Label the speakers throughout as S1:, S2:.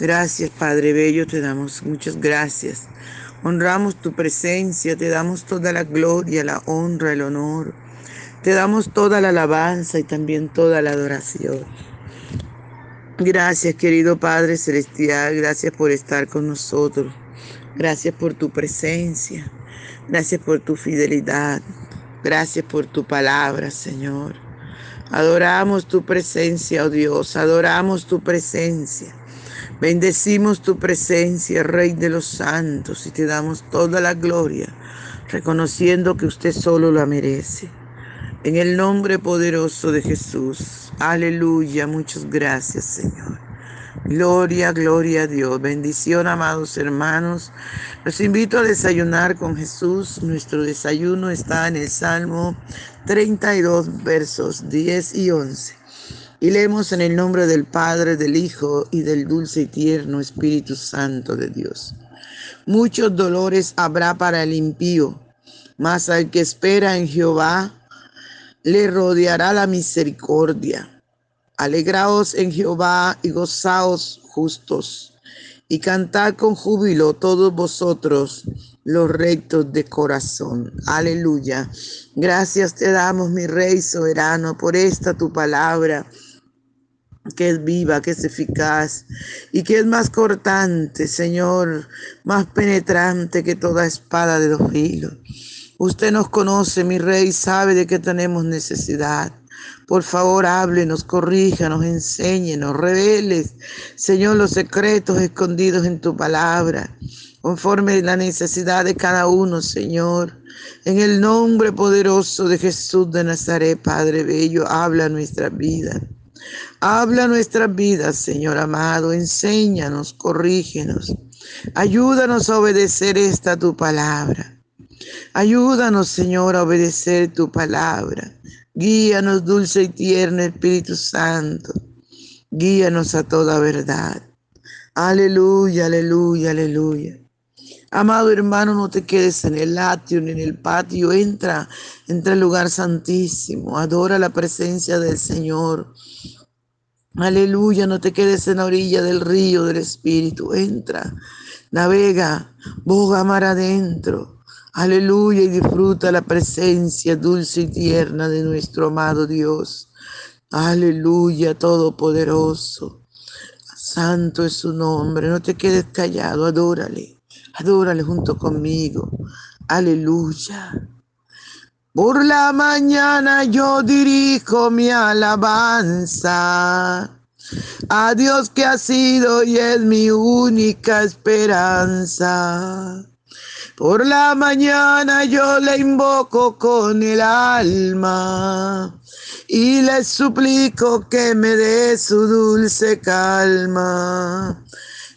S1: Gracias, Padre Bello, te damos muchas gracias. Honramos tu presencia, te damos toda la gloria, la honra, el honor. Te damos toda la alabanza y también toda la adoración. Gracias, querido Padre Celestial, gracias por estar con nosotros. Gracias por tu presencia. Gracias por tu fidelidad. Gracias por tu palabra, Señor. Adoramos tu presencia, oh Dios. Adoramos tu presencia. Bendecimos tu presencia, Rey de los santos, y te damos toda la gloria, reconociendo que usted solo la merece. En el nombre poderoso de Jesús. Aleluya. Muchas gracias, Señor. Gloria, gloria a Dios. Bendición, amados hermanos. Los invito a desayunar con Jesús. Nuestro desayuno está en el Salmo 32, versos 10 y 11. Y leemos en el nombre del Padre, del Hijo y del dulce y tierno Espíritu Santo de Dios. Muchos dolores habrá para el impío, mas al que espera en Jehová le rodeará la misericordia. Alegraos en Jehová y gozaos justos, y cantad con júbilo todos vosotros los rectos de corazón. Aleluya. Gracias te damos, mi Rey soberano, por esta tu palabra que es viva, que es eficaz y que es más cortante, Señor, más penetrante que toda espada de dos filos. Usted nos conoce, mi Rey, sabe de qué tenemos necesidad. Por favor, háblenos, corríjanos, enséñenos, revele, Señor, los secretos escondidos en tu palabra, conforme la necesidad de cada uno, Señor. En el nombre poderoso de Jesús de Nazaret, Padre Bello, habla nuestra vida. Habla nuestras vidas, Señor amado, enséñanos, corrígenos. Ayúdanos a obedecer esta tu palabra. Ayúdanos, Señor, a obedecer tu palabra. Guíanos, dulce y tierno Espíritu Santo. Guíanos a toda verdad. Aleluya, aleluya, aleluya. Amado hermano, no te quedes en el atrio ni en el patio. Entra, entra al lugar santísimo. Adora la presencia del Señor. Aleluya, no te quedes en la orilla del río del Espíritu. Entra, navega, boga mar adentro. Aleluya y disfruta la presencia dulce y tierna de nuestro amado Dios. Aleluya, todopoderoso. Santo es su nombre. No te quedes callado, adórale. Adórale junto conmigo. Aleluya. Por la mañana yo dirijo mi alabanza a Dios que ha sido y es mi única esperanza. Por la mañana yo le invoco con el alma y le suplico que me dé su dulce calma.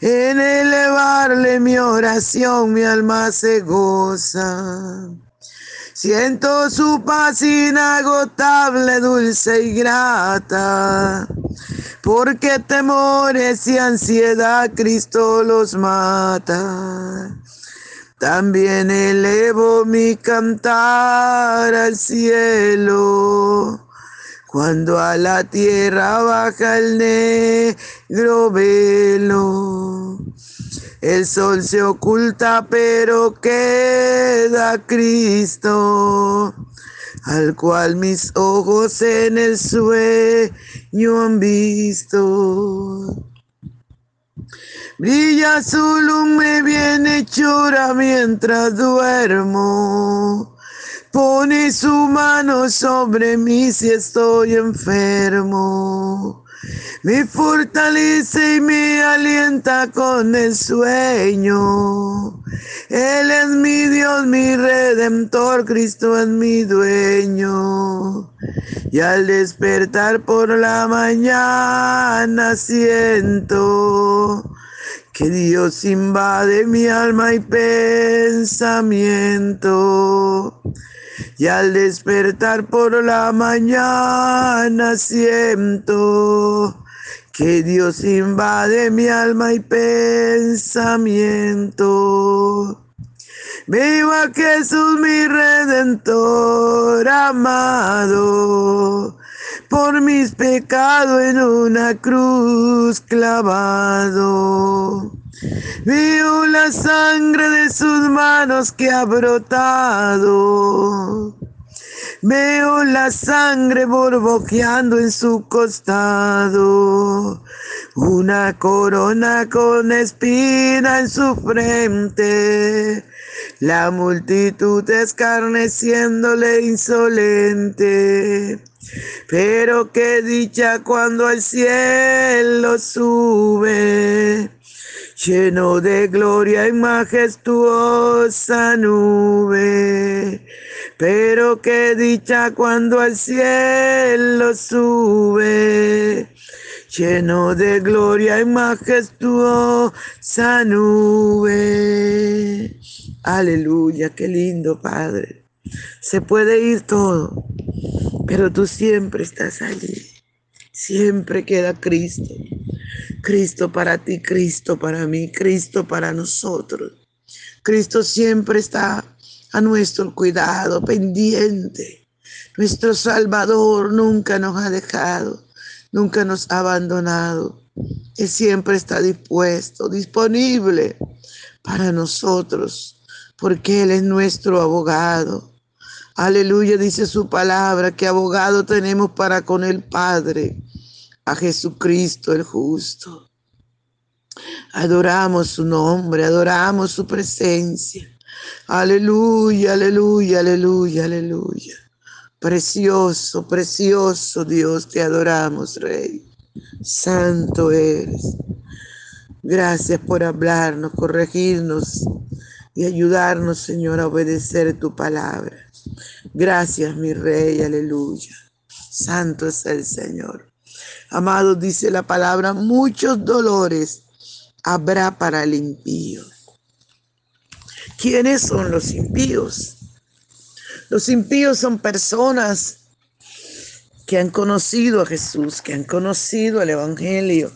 S1: en elevarle mi oración mi alma se goza. Siento su paz inagotable, dulce y grata, porque temores y ansiedad Cristo los mata. También elevo mi cantar al cielo, cuando a la tierra baja el negro velo. El sol se oculta, pero queda Cristo, al cual mis ojos en el sueño han visto. Brilla su lumbre bien hechura mientras duermo. Pone su mano sobre mí si estoy enfermo me fortalece y me alienta con el sueño. Él es mi Dios, mi redentor, Cristo es mi dueño. Y al despertar por la mañana siento que Dios invade mi alma y pensamiento. Y al despertar por la mañana siento que Dios invade mi alma y pensamiento. Vivo a Jesús mi redentor amado, por mis pecados en una cruz clavado. Veo la sangre de sus manos que ha brotado. Veo la sangre borboqueando en su costado. Una corona con espina en su frente. La multitud escarneciéndole insolente. Pero qué dicha cuando al cielo sube lleno de gloria y majestuosa nube. Pero qué dicha cuando al cielo sube, lleno de gloria y majestuosa nube. Aleluya, qué lindo Padre. Se puede ir todo, pero tú siempre estás allí. Siempre queda Cristo. Cristo para ti, Cristo para mí, Cristo para nosotros. Cristo siempre está a nuestro cuidado, pendiente. Nuestro Salvador nunca nos ha dejado, nunca nos ha abandonado. Él siempre está dispuesto, disponible para nosotros, porque Él es nuestro abogado. Aleluya, dice su palabra, que abogado tenemos para con el Padre a Jesucristo el justo. Adoramos su nombre, adoramos su presencia. Aleluya, aleluya, aleluya, aleluya. Precioso, precioso Dios, te adoramos, Rey. Santo eres. Gracias por hablarnos, corregirnos y ayudarnos, Señor, a obedecer tu palabra. Gracias, mi Rey, aleluya. Santo es el Señor. Amado, dice la palabra, muchos dolores habrá para el impío. ¿Quiénes son los impíos? Los impíos son personas que han conocido a Jesús, que han conocido el Evangelio,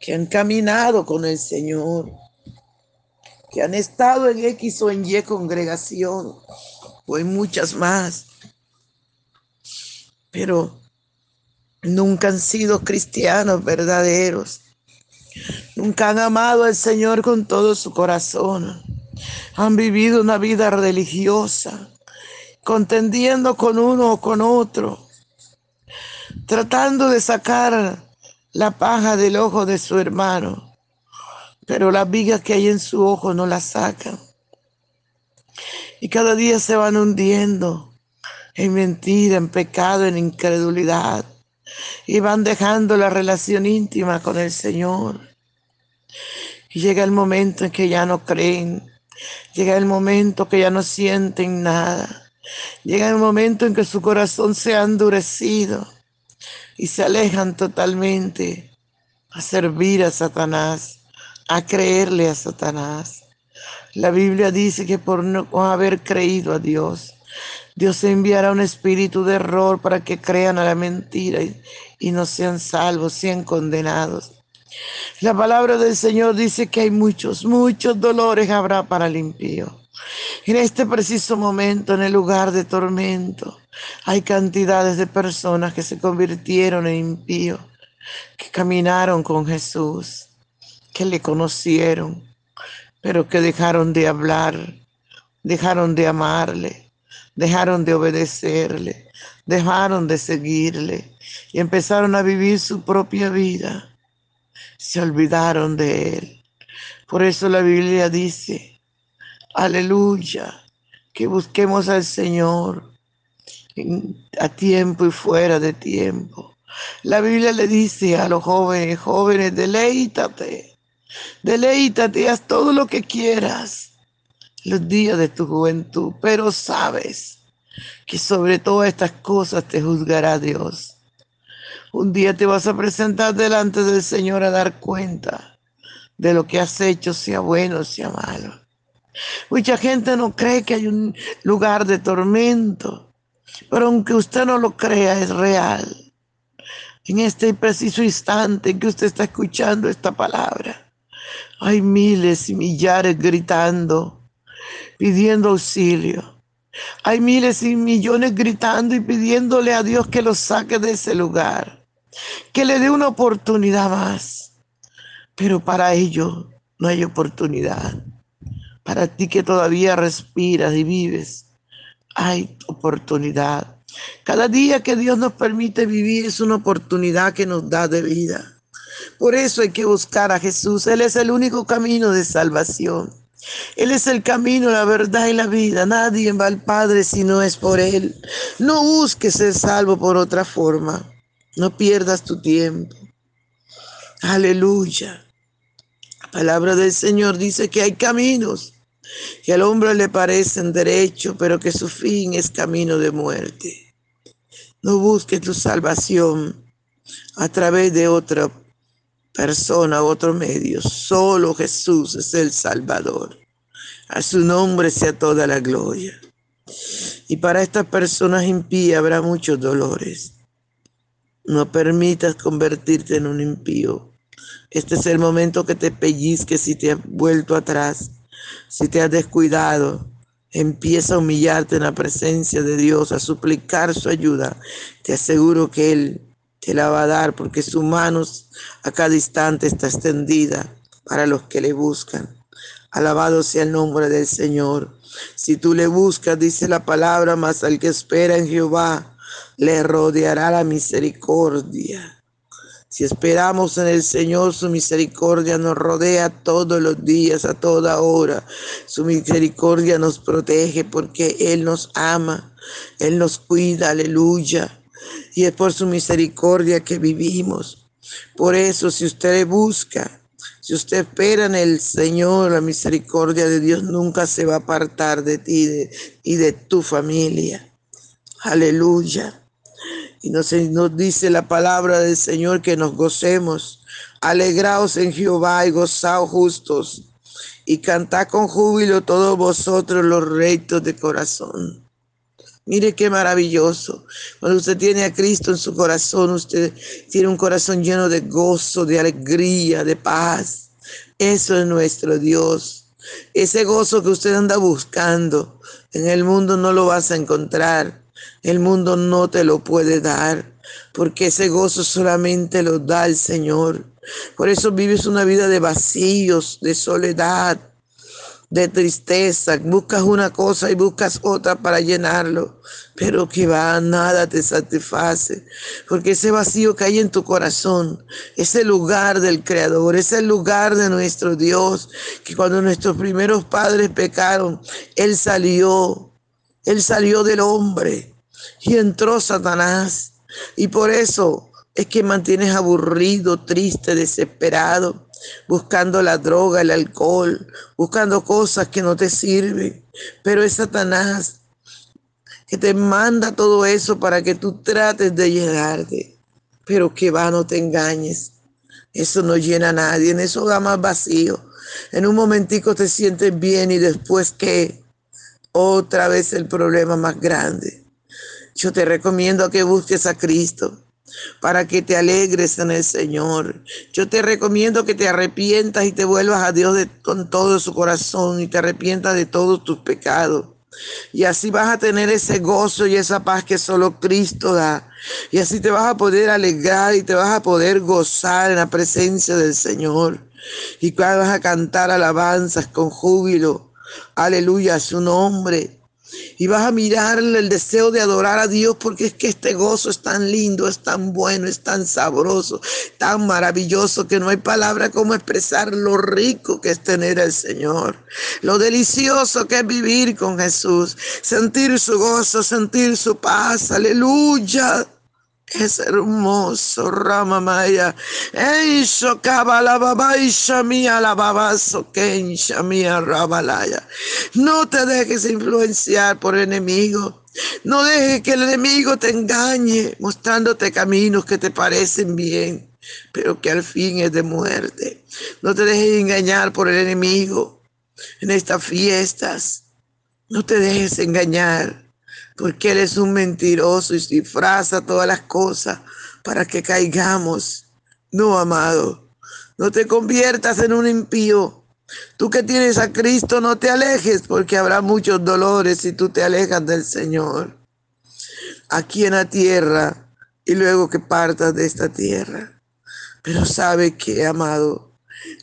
S1: que han caminado con el Señor, que han estado en X o en Y congregación o en muchas más, pero nunca han sido cristianos verdaderos. Nunca han amado al Señor con todo su corazón. Han vivido una vida religiosa, contendiendo con uno o con otro, tratando de sacar la paja del ojo de su hermano, pero las vigas que hay en su ojo no la sacan. Y cada día se van hundiendo en mentira, en pecado, en incredulidad y van dejando la relación íntima con el Señor. Y llega el momento en que ya no creen, llega el momento que ya no sienten nada, llega el momento en que su corazón se ha endurecido y se alejan totalmente a servir a Satanás, a creerle a Satanás. La Biblia dice que por no haber creído a Dios, Dios enviará un espíritu de error para que crean a la mentira y, no sean salvos, sean condenados. La palabra del Señor dice que hay muchos, muchos dolores habrá para el impío. En este preciso momento, en el lugar de tormento, hay cantidades de personas que se convirtieron en impíos, que caminaron con Jesús, que le conocieron, pero que dejaron de hablar, dejaron de amarle, dejaron de obedecerle, dejaron de seguirle y empezaron a vivir su propia vida. Se olvidaron de él. Por eso la Biblia dice, aleluya, que busquemos al Señor a tiempo y fuera de tiempo. La Biblia le dice a los jóvenes, jóvenes, deleítate, deleítate, haz todo lo que quieras los días de tu juventud, pero sabes que sobre todas estas cosas te juzgará Dios. Un día te vas a presentar delante del Señor a dar cuenta de lo que has hecho, sea bueno o sea malo. Mucha gente no cree que hay un lugar de tormento, pero aunque usted no lo crea, es real. En este preciso instante en que usted está escuchando esta palabra, hay miles y millares gritando, pidiendo auxilio. Hay miles y millones gritando y pidiéndole a Dios que los saque de ese lugar, que le dé una oportunidad más. Pero para ello no hay oportunidad. Para ti que todavía respiras y vives, hay oportunidad. Cada día que Dios nos permite vivir es una oportunidad que nos da de vida. Por eso hay que buscar a Jesús. Él es el único camino de salvación. Él es el camino, la verdad y la vida. Nadie va al Padre si no es por Él. No busques ser salvo por otra forma. No pierdas tu tiempo. Aleluya. La palabra del Señor dice que hay caminos que al hombre le parecen derecho, pero que su fin es camino de muerte. No busques tu salvación a través de otra persona, otro medio. Solo Jesús es el Salvador. A su nombre sea toda la gloria. Y para estas personas impías habrá muchos dolores. No permitas convertirte en un impío. Este es el momento que te pellizques si te has vuelto atrás si te has descuidado, empieza a humillarte en la presencia de Dios, a suplicar su ayuda. Te aseguro que Él te la va a dar porque su mano a cada instante está extendida para los que le buscan. Alabado sea el nombre del Señor. Si tú le buscas, dice la palabra, más al que espera en Jehová, le rodeará la misericordia. Si esperamos en el Señor, su misericordia nos rodea todos los días, a toda hora. Su misericordia nos protege porque Él nos ama, Él nos cuida, aleluya. Y es por su misericordia que vivimos. Por eso, si usted busca, si usted espera en el Señor, la misericordia de Dios nunca se va a apartar de ti y de tu familia. Aleluya. Y nos, dice la palabra del Señor que nos gocemos. Alegraos en Jehová y gozaos justos. Y cantad con júbilo todos vosotros los rectos de corazón. Mire qué maravilloso. Cuando usted tiene a Cristo en su corazón, usted tiene un corazón lleno de gozo, de alegría, de paz. Eso es nuestro Dios. Ese gozo que usted anda buscando, en el mundo no lo vas a encontrar. El mundo no te lo puede dar, porque ese gozo solamente lo da el Señor. Por eso vives una vida de vacíos, de soledad, de tristeza. Buscas una cosa y buscas otra para llenarlo, pero que va, nada te satisface, porque ese vacío que hay en tu corazón, ese lugar del Creador, ese lugar de nuestro Dios, que cuando nuestros primeros padres pecaron, Él salió, Él salió del hombre y entró Satanás. Y por eso es que mantienes aburrido, triste, desesperado, buscando la droga, el alcohol, buscando cosas que no te sirven. Pero es Satanás que te manda todo eso para que tú trates de llenarte. Pero que va, no te engañes. Eso no llena a nadie, en eso da más vacío. En un momentico te sientes bien y después que otra vez el problema más grande. Yo te recomiendo que busques a Cristo para que te alegres en el Señor. Yo te recomiendo que te arrepientas y te vuelvas a Dios con todo su corazón y te arrepientas de todos tus pecados. Y así vas a tener ese gozo y esa paz que solo Cristo da. Y así te vas a poder alegrar y te vas a poder gozar en la presencia del Señor. Y vas a cantar alabanzas con júbilo. Aleluya a su nombre y vas a mirarle el deseo de adorar a Dios porque es que este gozo es tan lindo, es tan bueno, es tan sabroso, tan maravilloso que no hay palabra como expresar lo rico que es tener al Señor, lo delicioso que es vivir con Jesús, sentir su gozo, sentir su paz, aleluya. Es hermoso, Ramamaya. Eso la babaisha mía, la babazo, kensha Rabalaya. No te dejes influenciar por el enemigo. No dejes que el enemigo te engañe, mostrándote caminos que te parecen bien, pero que al fin es de muerte. No te dejes engañar por el enemigo en estas fiestas. No te dejes engañar porque Él es un mentiroso y disfraza todas las cosas para que caigamos. No, amado, no te conviertas en un impío. Tú que tienes a Cristo, no te alejes porque habrá muchos dolores si tú te alejas del Señor. Aquí en la tierra y luego que partas de esta tierra. Pero sabe que, amado,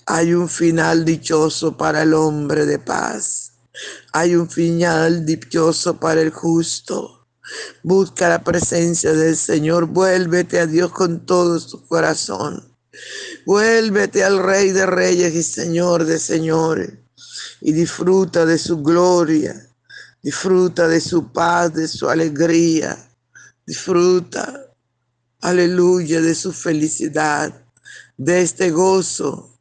S1: hay un final dichoso para el hombre de paz. Hay un final dichoso para el justo. Busca la presencia del Señor. Vuélvete a Dios con todo tu corazón. Vuélvete al Rey de Reyes y Señor de Señores. Y disfruta de su gloria. Disfruta de su paz, de su alegría. Disfruta, aleluya, de su felicidad, de este gozo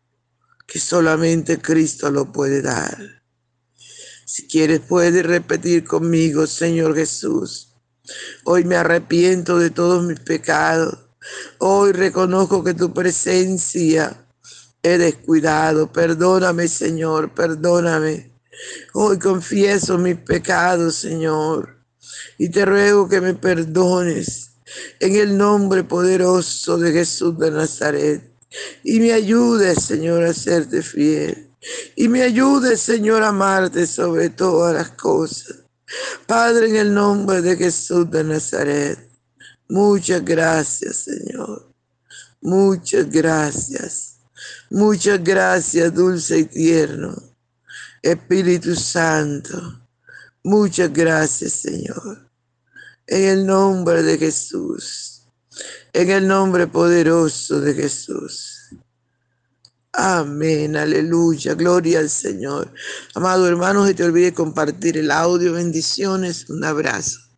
S1: que solamente Cristo lo puede dar. Si quieres, puedes repetir conmigo, Señor Jesús. Hoy me arrepiento de todos mis pecados. Hoy reconozco que tu presencia he descuidado. Perdóname, Señor, perdóname. Hoy confieso mis pecados, Señor, y te ruego que me perdones en el nombre poderoso de Jesús de Nazaret. Y me ayudes, Señor, a serte fiel y me ayude, Señor, a amarte sobre todas las cosas. Padre, en el nombre de Jesús de Nazaret, muchas gracias, Señor. Muchas gracias. Muchas gracias, dulce y tierno. Espíritu Santo, muchas gracias, Señor. En el nombre de Jesús. En el nombre poderoso de Jesús. Amén, aleluya, gloria al Señor. Amado hermano, se te olvide compartir el audio. Bendiciones, un abrazo.